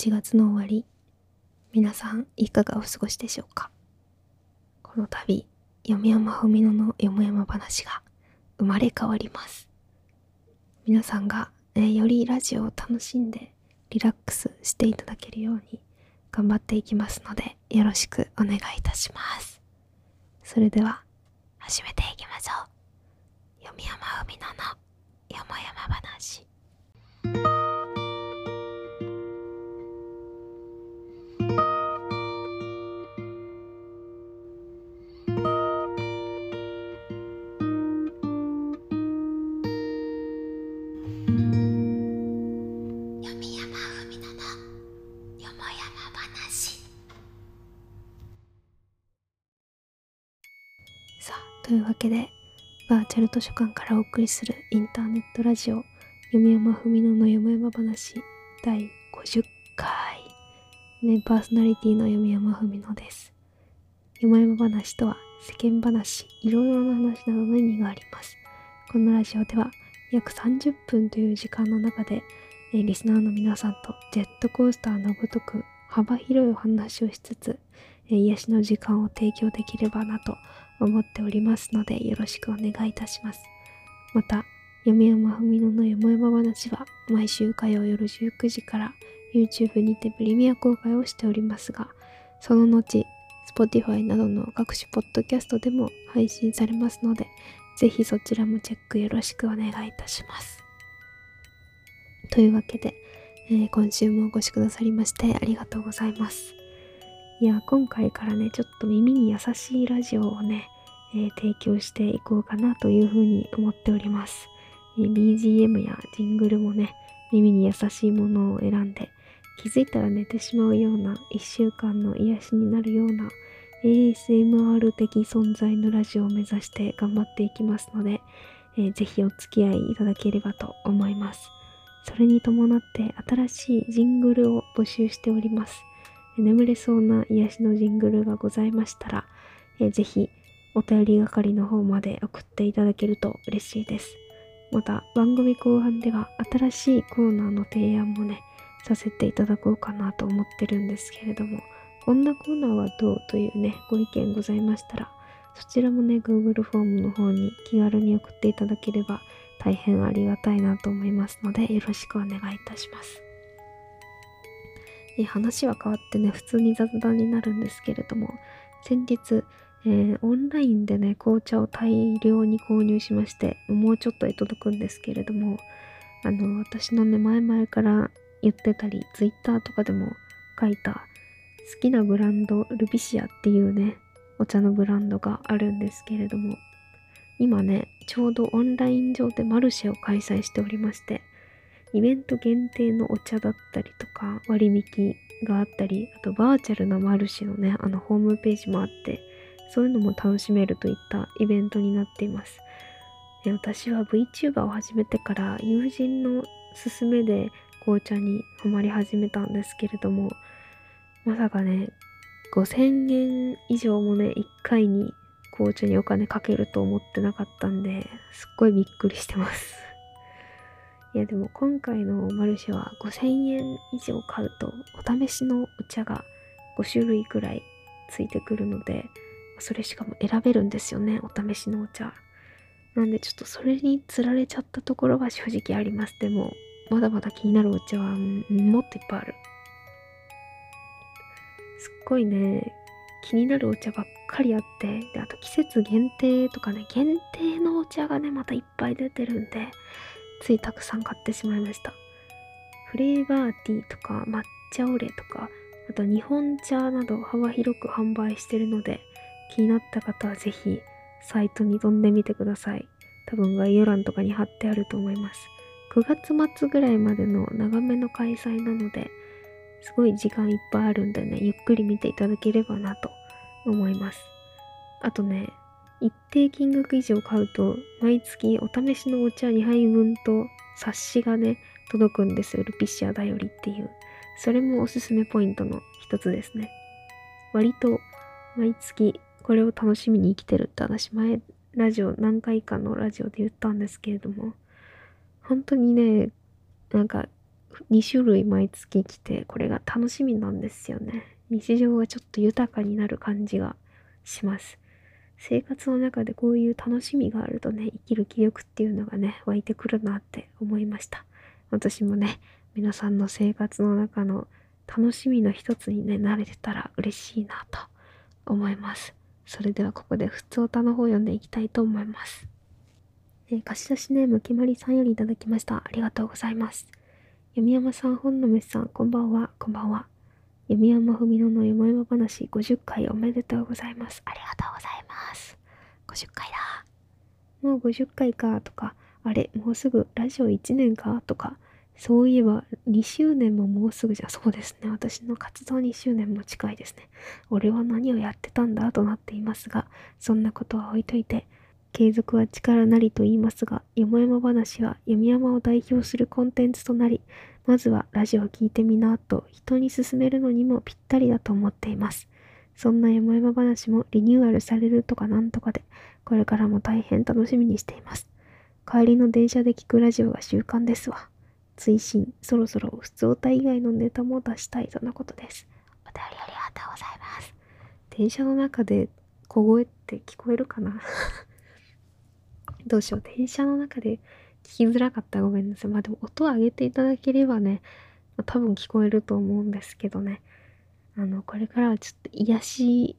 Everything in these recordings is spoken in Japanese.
8月の終わり皆さんいかがお過ごしでしょうか？この度読山文乃のよもやま話が生まれ変わります。皆さんが、えーよりラジオを楽しんでリラックスしていただけるように頑張っていきますのでよろしくお願いいたします。それでは始めていきましょう。読山文乃のよもやま話。けでバーチャル図書館からお送りするインターネットラジオ読山文乃のよもやま話第50回。メインパーソナリティの読山文乃です。よもやま話とは世間話いろいろな話などの意味があります。このラジオでは約30分という時間の中で、えリスナーの皆さんとジェットコースターのごとく幅広いお話をしつつ、癒しの時間を提供できればなと思っておりますのでよろしくお願いいたします。また、読み山文乃のよもやま話は毎週火曜夜19時から YouTube にてプレミア公開をしておりますが、その後、Spotify などの各種ポッドキャストでも配信されますので、ぜひそちらもチェックよろしくお願いいたします。というわけで、えー今週もお越しくださりましてありがとうございます。いや、今回からね、ちょっと耳に優しいラジオをね、えー提供していこうかなというふうに思っております。えー BGM やジングルもね、耳に優しいものを選んで、気づいたら寝てしまうような1週間の癒しになるような ASMR 的存在のラジオを目指して頑張っていきますので、えーぜひお付き合いいただければと思います。それに伴って新しいジングルを募集しております。眠れそうな癒しのジングルがございましたら、えーぜひお便り係の方まで送っていただけると嬉しいです。また番組後半では新しいコーナーの提案もね、させていただこうかなと思ってるんですけれども、こんなコーナーはどうというね、ご意見ございましたら、そちらもね、Google フォームの方に気軽に送っていただければ大変ありがたいなと思いますので、よろしくお願いいたします。え話は変わってね、普通に雑談になるんですけれども、先日、えーオンラインでね、紅茶を大量に購入しまして、もうちょっとで届くんですけれども、あの、私のね、前々から言ってたり、Twitter とかでも書いた、好きなブランド、ルビシアっていうね、お茶のブランドがあるんですけれども、今ね、ちょうどオンライン上でマルシェを開催しておりまして、イベント限定のお茶だったりとか、割引があったり、あとバーチャルなマルシェのね、あのホームページもあって、そういうのも楽しめるといったイベントになっています。で私は VTuber を始めてから友人の勧めで紅茶にハマり始めたんですけれども、まさかね、5000円以上もね、1回に紅茶にお金かけると思ってなかったんで、すっごいびっくりしてます。いやでも今回のマルシェは5000円以上買うとお試しのお茶が5種類くらいついてくるので、それしかも選べるんですよね、お試しのお茶。なんでちょっとそれにつられちゃったところは正直あります。でも、まだまだ気になるお茶はもっといっぱいある。すっごいね、気になるお茶ばっかりあって、で、あと季節限定とかね、限定のお茶がね、またいっぱい出てるんで、ついたくさん買ってしまいました。フレーバーティーとか抹茶オレとか、あと日本茶など幅広く販売してるので、気になった方はぜひサイトに飛んでみてください。多分概要欄とかに貼ってあると思います。9月末ぐらいまでの長めの開催なので、すごい時間いっぱいあるんでね、ゆっくり見ていただければなと思います。あとね、一定金額以上買うと、毎月お試しのお茶2杯分と冊子がね、届くんですよ。ルピシアだよりっていう。それもおすすめポイントの一つですね。割と毎月これを楽しみに生きてるって私前ラジオ何回かのラジオで言ったんですけれども本当にねなんか2種類毎月来て、これが楽しみなんですよね。日常がちょっと豊かになる感じがします。生活の中でこういう楽しみがあるとね、生きる気力っていうのがね、湧いてくるなって思いました。私もね、皆さんの生活の中の楽しみの一つにね、慣れてたら嬉しいなと思います。それではここで普通歌の方を読んでいきたいと思います。えー、貸し出しネームきまりさんよりいただきました。ありがとうございます。読山さん、本の虫さん、こんばんは、こんばんは。読山文乃のよもやま話50回おめでとうございます。ありがとうございます。50回だ。もう50回かとか、あれ、もうすぐラジオ1年かとか、そういえば2周年ももうすぐじゃ、そうですね。私の活動2周年も近いですね。俺は何をやってたんだとなっていますが、そんなことは置いといて、継続は力なりと言いますが、よもやま話は弓山を代表するコンテンツとなり、まずはラジオを聴いてみなと人に勧めるのにもぴったりだと思っています。そんなよもやま話もリニューアルされるとかなんとかで、これからも大変楽しみにしています。帰りの電車で聞くラジオが習慣ですわ。追伸、そろそろ普通歌以外のネタも出したいとのことです。お便りありがとうございます。電車の中で小声って聞こえるかな？どうしよう。電車の中で聞きづらかったらごめんなさい。まあでも音を上げていただければね、まあ、多分聞こえると思うんですけどね。あの、これからはちょっと癒し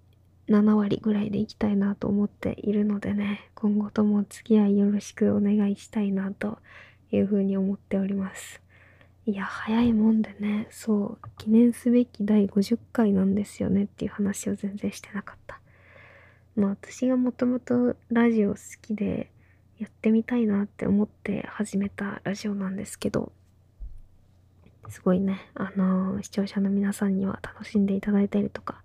7割ぐらいでいきたいなと思っているのでね、今後ともお付き合いよろしくお願いしたいなというふうに思っております。いや、早いもんでね、そう、記念すべき第50回なんですよねっていう話を全然してなかった。まあ私がもともとラジオ好きで、やってみたいなって思って始めたラジオなんですけど、すごいね、あのー、視聴者の皆さんには楽しんでいただいたりとか、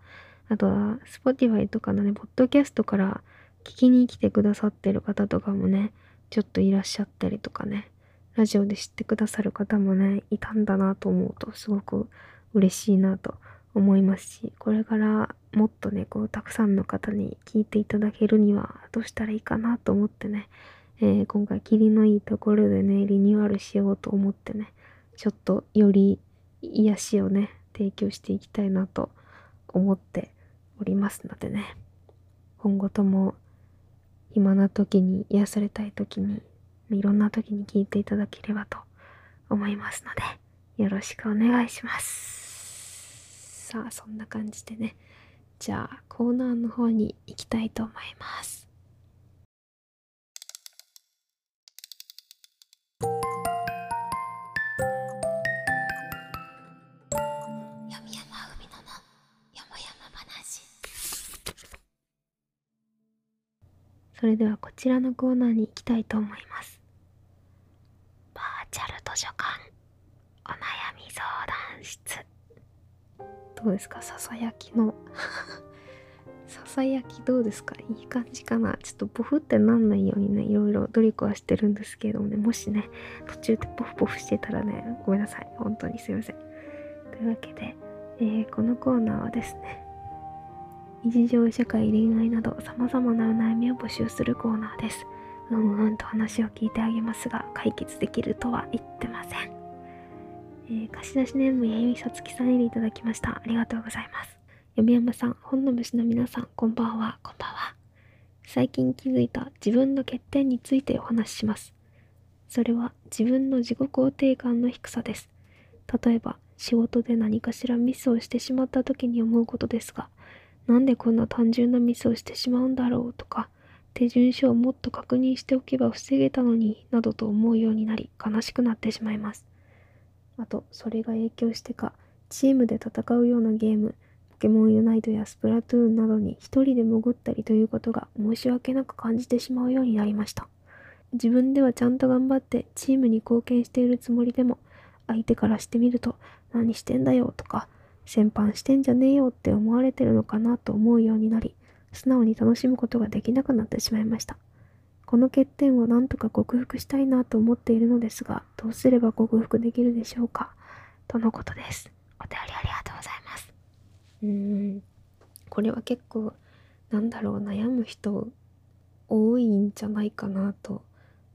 あとは、Spotify とかのね、ポッドキャストから聞きに来てくださってる方とかもね、ちょっといらっしゃったりとかね、ラジオで知ってくださる方もね、いたんだなと思うと、すごく嬉しいなと思いますし、これからもっとね、こう、たくさんの方に聞いていただけるには、どうしたらいいかなと思ってね、えー、今回霧のいいところでね、リニューアルしようと思ってね、ちょっとより癒しをね、提供していきたいなと思っておりますのでね、今後とも暇な時に癒されたい時に、いろんな時に聞いていただければと思いますので、よろしくお願いします。さあ、そんな感じでね、じゃあコーナーの方に行きたいと思います。それではこちらのコーナーに行きたいと思います。バーチャル図書館お悩み相談室。どうですか？ささやきの。ささやきどうですか？いい感じかな？ちょっとボフってなんないようにねいろいろ努力はしてるんですけどもね。もしね途中でボフボフしてたらねごめんなさい。本当にすいません。というわけで、えー、このコーナーはですね日常社会恋愛など様々なお悩みを募集するコーナーです。うんうんと話を聞いてあげますが解決できるとは言ってません、えー、貸し出しネームやゆいさつきさんよりいただきました。ありがとうございます。読山さん本の虫の皆さんこんばんは。こんばんは。最近気づいた自分の欠点についてお話しします。それは自分の自己肯定感の低さです。例えば仕事で何かしらミスをしてしまった時に思うことですがなんでこんな単純なミスをしてしまうんだろうとか、手順書をもっと確認しておけば防げたのになどと思うようになり悲しくなってしまいます。あと、それが影響してか、チームで戦うようなゲーム、ポケモンユナイトやスプラトゥーンなどに一人で潜ったりということが申し訳なく感じてしまうようになりました。自分ではちゃんと頑張ってチームに貢献しているつもりでも、相手からしてみると何してんだよとか、先般してんじゃねえよって思われてるのかなと思うようになり、素直に楽しむことができなくなってしまいました。この欠点を何とか克服したいなと思っているのですが、どうすれば克服できるでしょうか？とのことです。お便りありがとうございます。うーん、これは結構、なんだろう、悩む人多いんじゃないかなと、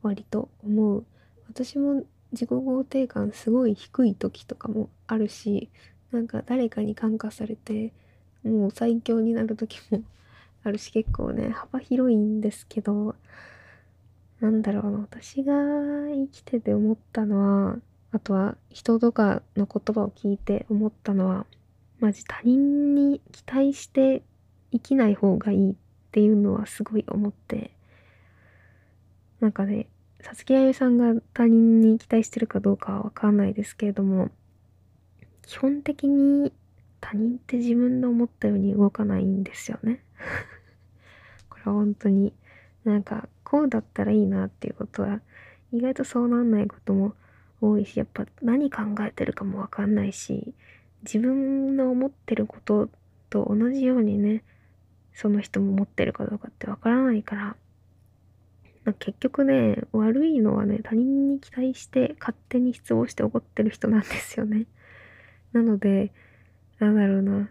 割と思う。私も自己肯定感すごい低い時とかもあるしなんか誰かに感化されてもう最強になる時も あるし結構ね幅広いんですけどなんだろうな私が生きてて思ったのはあとは人とかの言葉を聞いて思ったのはマジ他人に期待して生きない方がいいっていうのはすごい思ってなんかねさつきあゆさんが他人に期待してるかどうかはわかんないですけれども基本的に他人って自分の思ったように動かないんですよね。これは本当になんかこうだったらいいなっていうことは意外とそうなんないことも多いしやっぱ何考えてるかもわかんないし自分の思ってることと同じようにねその人も持ってるかどうかってわからないから結局ね悪いのはね他人に期待して勝手に失望して怒ってる人なんですよね。なのでなんだろうな。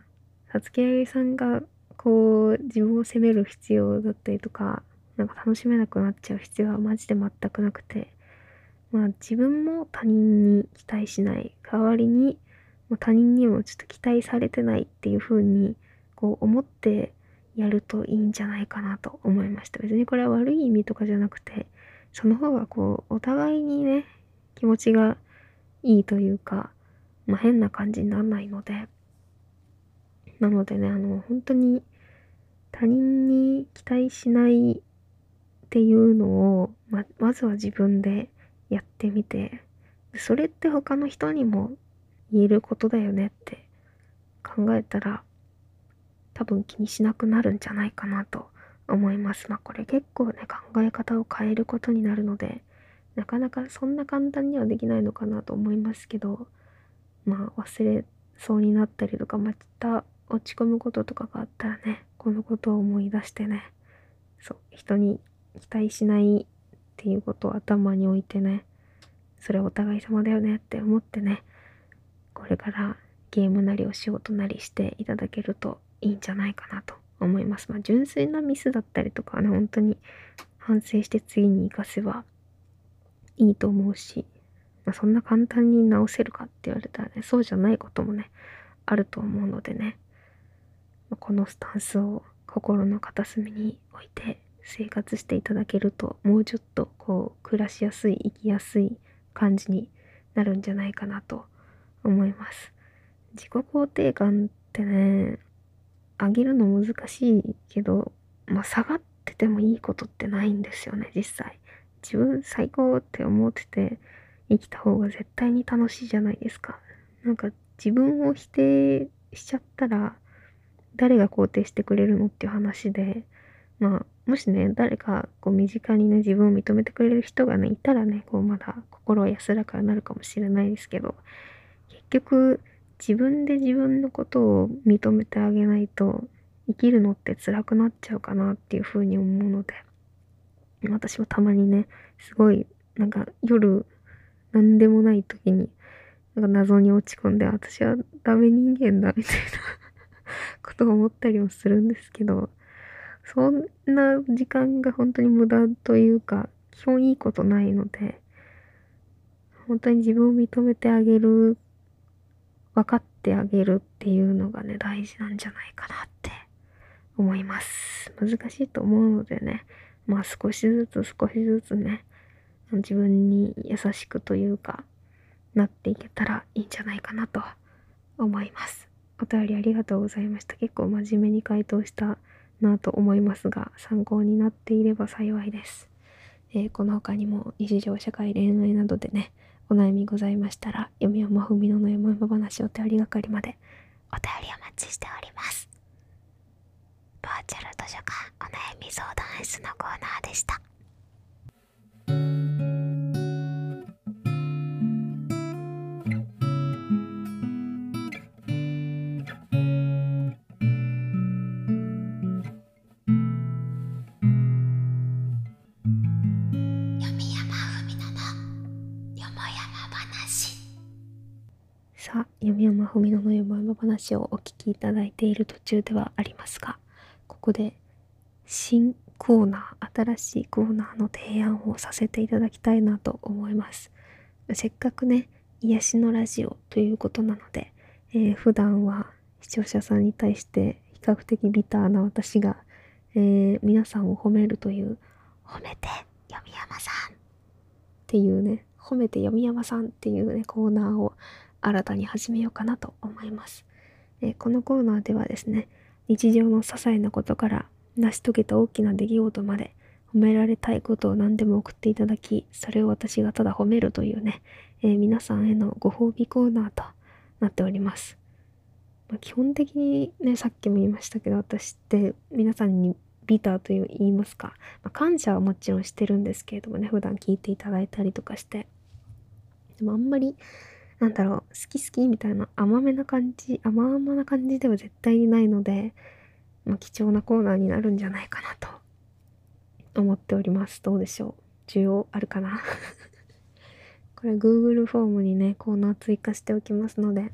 さつきあゆさんがこう自分を責める必要だったりとかなんか楽しめなくなっちゃう必要はマジで全くなくてまあ自分も他人に期待しない。代わりに他人にもちょっと期待されてないっていう風にこう思ってやるといいんじゃないかなと思いました。別にこれは悪い意味とかじゃなくてその方がこうお互いにね気持ちがいいというか、まあ、変な感じにならないのでなのでねあの本当に他人に期待しないっていうのをままずは自分でやってみてそれって他の人にも言えることだよねって考えたら多分気にしなくなるんじゃないかなと思います。まあこれ結構ね考え方を変えることになるのでなかなかそんな簡単にはできないのかなと思いますけどまあ忘れそうになったりとかまた落ち込むこととかがあったらねこのことを思い出してねそう人に期待しないっていうことを頭に置いてねそれお互い様だよねって思ってねこれからゲームなりお仕事なりしていただけるといいんじゃないかなと思います。まあ純粋なミスだったりとかね本当に反省して次に活かせばいいと思うし、まあ、そんな簡単に直せるかって言われたらねそうじゃないこともねあると思うのでね、まあ、このスタンスを心の片隅に置いて生活していただけるともうちょっとこう暮らしやすい生きやすい感じになるんじゃないかなと思います。自己肯定感ってね上げるの難しいけど、まあ、下がっててもいいことってないんですよね実際。自分最高って思ってて生きた方が絶対に楽しいじゃないですか。なんか自分を否定しちゃったら誰が肯定してくれるのっていう話でまあもしね誰かこう身近にね自分を認めてくれる人がねいたらねこうまだ心は安らかになるかもしれないですけど結局自分で自分のことを認めてあげないと生きるのって辛くなっちゃうかなっていうふうに思うので私はたまにねすごいなんか夜何でもない時になんか謎に落ち込んで私はダメ人間だみたいなことを思ったりもするんですけどそんな時間が本当に無駄というか基本いいことないので本当に自分を認めてあげる分かってあげるっていうのがね、大事なんじゃないかなって思います。難しいと思うのでね、まあ少しずつ少しずつね、自分に優しくというか、なっていけたらいいんじゃないかなと思います。お便りありがとうございました。結構真面目に回答したなと思いますが、参考になっていれば幸いです。えー、この他にも日常社会恋愛などでね、お悩みございましたら、読みまふみのの読み話お便り係までお便りお待ちしております。バーチャル図書館お悩み相談室のコーナーでした。山文乃の山話をお聞きいただいている途中ではありますがここで新コーナー新しいコーナーの提案をさせていただきたいなと思います。せっかくね、癒しのラジオということなので、えー、普段は視聴者さんに対して比較的ビターな私が、えー、皆さんを褒めるという、褒めて、読山さんっていうね、褒めて読山さんっていうね、コーナーを新たに始めようかなと思います。えー、このコーナーではですね、日常の些細なことから成し遂げた大きな出来事まで褒められたいことを何でも送っていただき、それを私がただ褒めるというね、えー、皆さんへのご褒美コーナーとなっております。まあ、基本的にね、さっきも言いましたけど、私って皆さんにビターという言いますか、まあ、感謝はもちろんしてるんですけれどもね、普段聞いていただいたりとかして。でもあんまり、なんだろう、好き好きみたいな甘めな感じ、甘々な感じでは絶対にないので、まあ、貴重なコーナーになるんじゃないかなと思っております。どうでしょう？需要あるかな？これ Google フォームにね、コーナー追加しておきますので、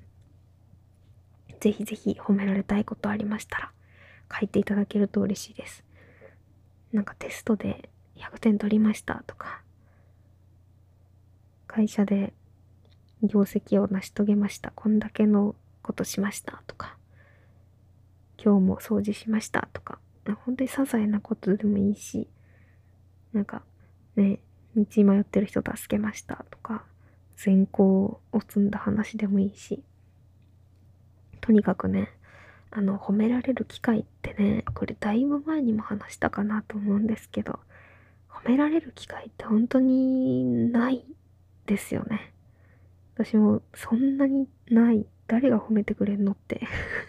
ぜひぜひ褒められたいことありましたら、書いていただけると嬉しいです。なんかテストで100点取りましたとか、会社で業績を成し遂げました。こんだけのことしましたとか、今日も掃除しましたとか、本当に些細なことでもいいし、なんかね、道迷ってる人助けましたとか、善行を積んだ話でもいいし、とにかくね、あの、褒められる機会ってね、これだいぶ前にも話したかなと思うんですけど、褒められる機会って本当にないですよね。私もそんなにない。誰が褒めてくれんのって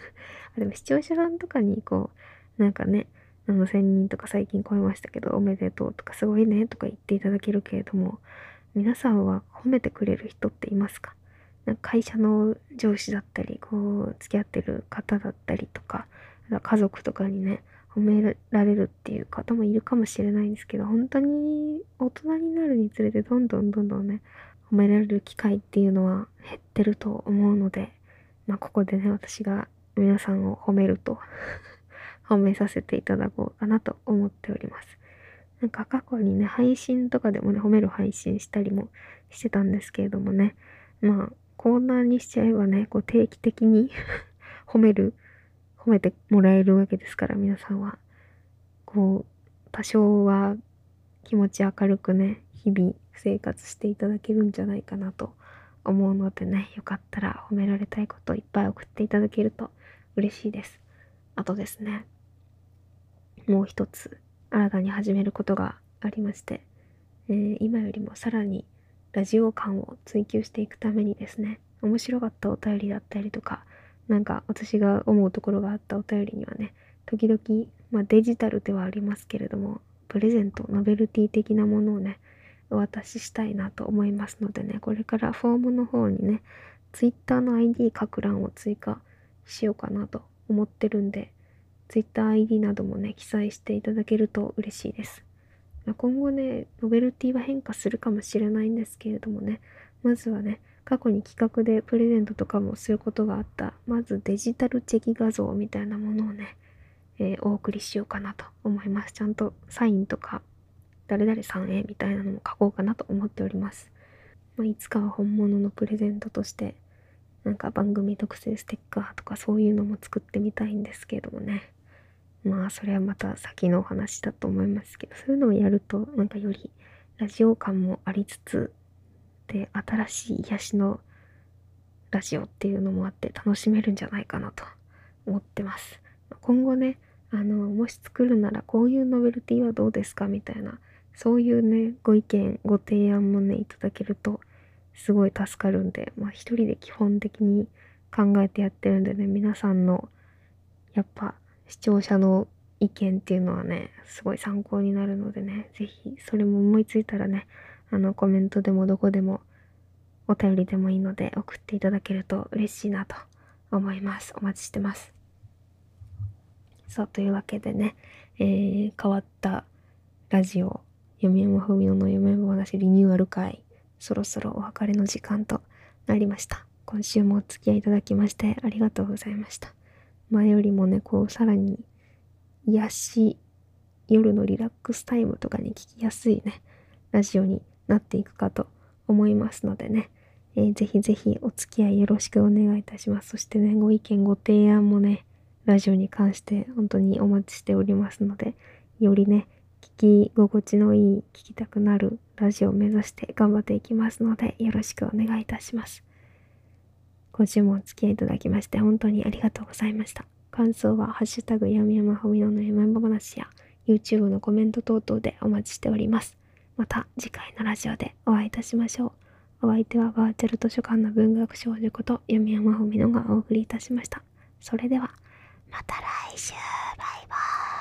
でも視聴者さんとかにこう、なんかね、あの、1000人とか最近超えましたけど、おめでとうとかすごいねとか言っていただけるけれども、皆さんは褒めてくれる人っていますか？なんか会社の上司だったり、こう、付き合ってる方だったりとか、家族とかにね、褒められるっていう方もいるかもしれないんですけど、本当に大人になるにつれてどんどんどんどんね、褒められる機会っていうのは減ってると思うので、まあここでね、私が皆さんを褒めると 褒めさせていただこうかなと思っております。なんか過去にね、配信とかでもね、褒める配信したりもしてたんですけれどもね、まあ、コーナーにしちゃえばね、こう定期的に 褒める、褒めてもらえるわけですから、皆さんは。こう、多少は気持ち明るくね、日々生活していただけるんじゃないかなと思うのでね、よかったら褒められたいこといっぱい送っていただけると嬉しいです。あとですね、もう一つ新たに始めることがありまして、えー、今よりもさらにラジオ感を追求していくためにですね、面白かったお便りだったりとか、なんか私が思うところがあったお便りにはね、時々、まあ、デジタルではありますけれども、プレゼント、ノベルティ的なものをね、お渡ししたいなと思いますのでね、これからフォームの方にね、Twitter の ID 書く欄を追加しようかなと思ってるんで、TwitterID などもね、記載していただけると嬉しいです。今後ね、ノベルティは変化するかもしれないんですけれどもね、まずはね、過去に企画でプレゼントとかもすることがあった、まずデジタルチェキ画像みたいなものをね、えー、お送りしようかなと思います。ちゃんとサインとか、誰々さんへみたいなのも書こうかなと思っております。まあ、いつかは本物のプレゼントとして、なんか番組特製ステッカーとかそういうのも作ってみたいんですけどもね。まあそれはまた先のお話だと思いますけどそういうのをやるとなんかよりラジオ感もありつつで新しい癒しのラジオっていうのもあって楽しめるんじゃないかなと思ってます今後ねあのもし作るならこういうノベルティはどうですか？みたいなそういうねご意見ご提案もねいただけるとすごい助かるんでまあ一人で基本的に考えてやってるんでね皆さんのやっぱ視聴者の意見っていうのはね、すごい参考になるのでね、是非それも思いついたらね、あのコメントでもどこでもお便りでもいいので送っていただけると嬉しいなと思います。お待ちしてます。そう、というわけでね、えー、変わったラジオ、読山文乃の読山話リニューアル会、そろそろお別れの時間となりました。今週もお付き合いいただきましてありがとうございました。前よりもね、こう、さらに癒し、夜のリラックスタイムとかに聞きやすいね、ラジオになっていくかと思いますのでね、えー、ぜひぜひお付き合いよろしくお願いいたします。そしてね、ご意見、ご提案もね、ラジオに関して本当にお待ちしておりますので、よりね、聞き心地のいい、聞きたくなるラジオを目指して頑張っていきますので、よろしくお願いいたします。今週もお付き合いいただきまして本当にありがとうございました。感想は、ハッシュタグ、やみやまほみのの山々話や、YouTube のコメント等々でお待ちしております。また次回のラジオでお会いいたしましょう。お相手はバーチャル図書館の文学少女こと弓山文乃がお送りいたしました。それでは、また来週バイバイ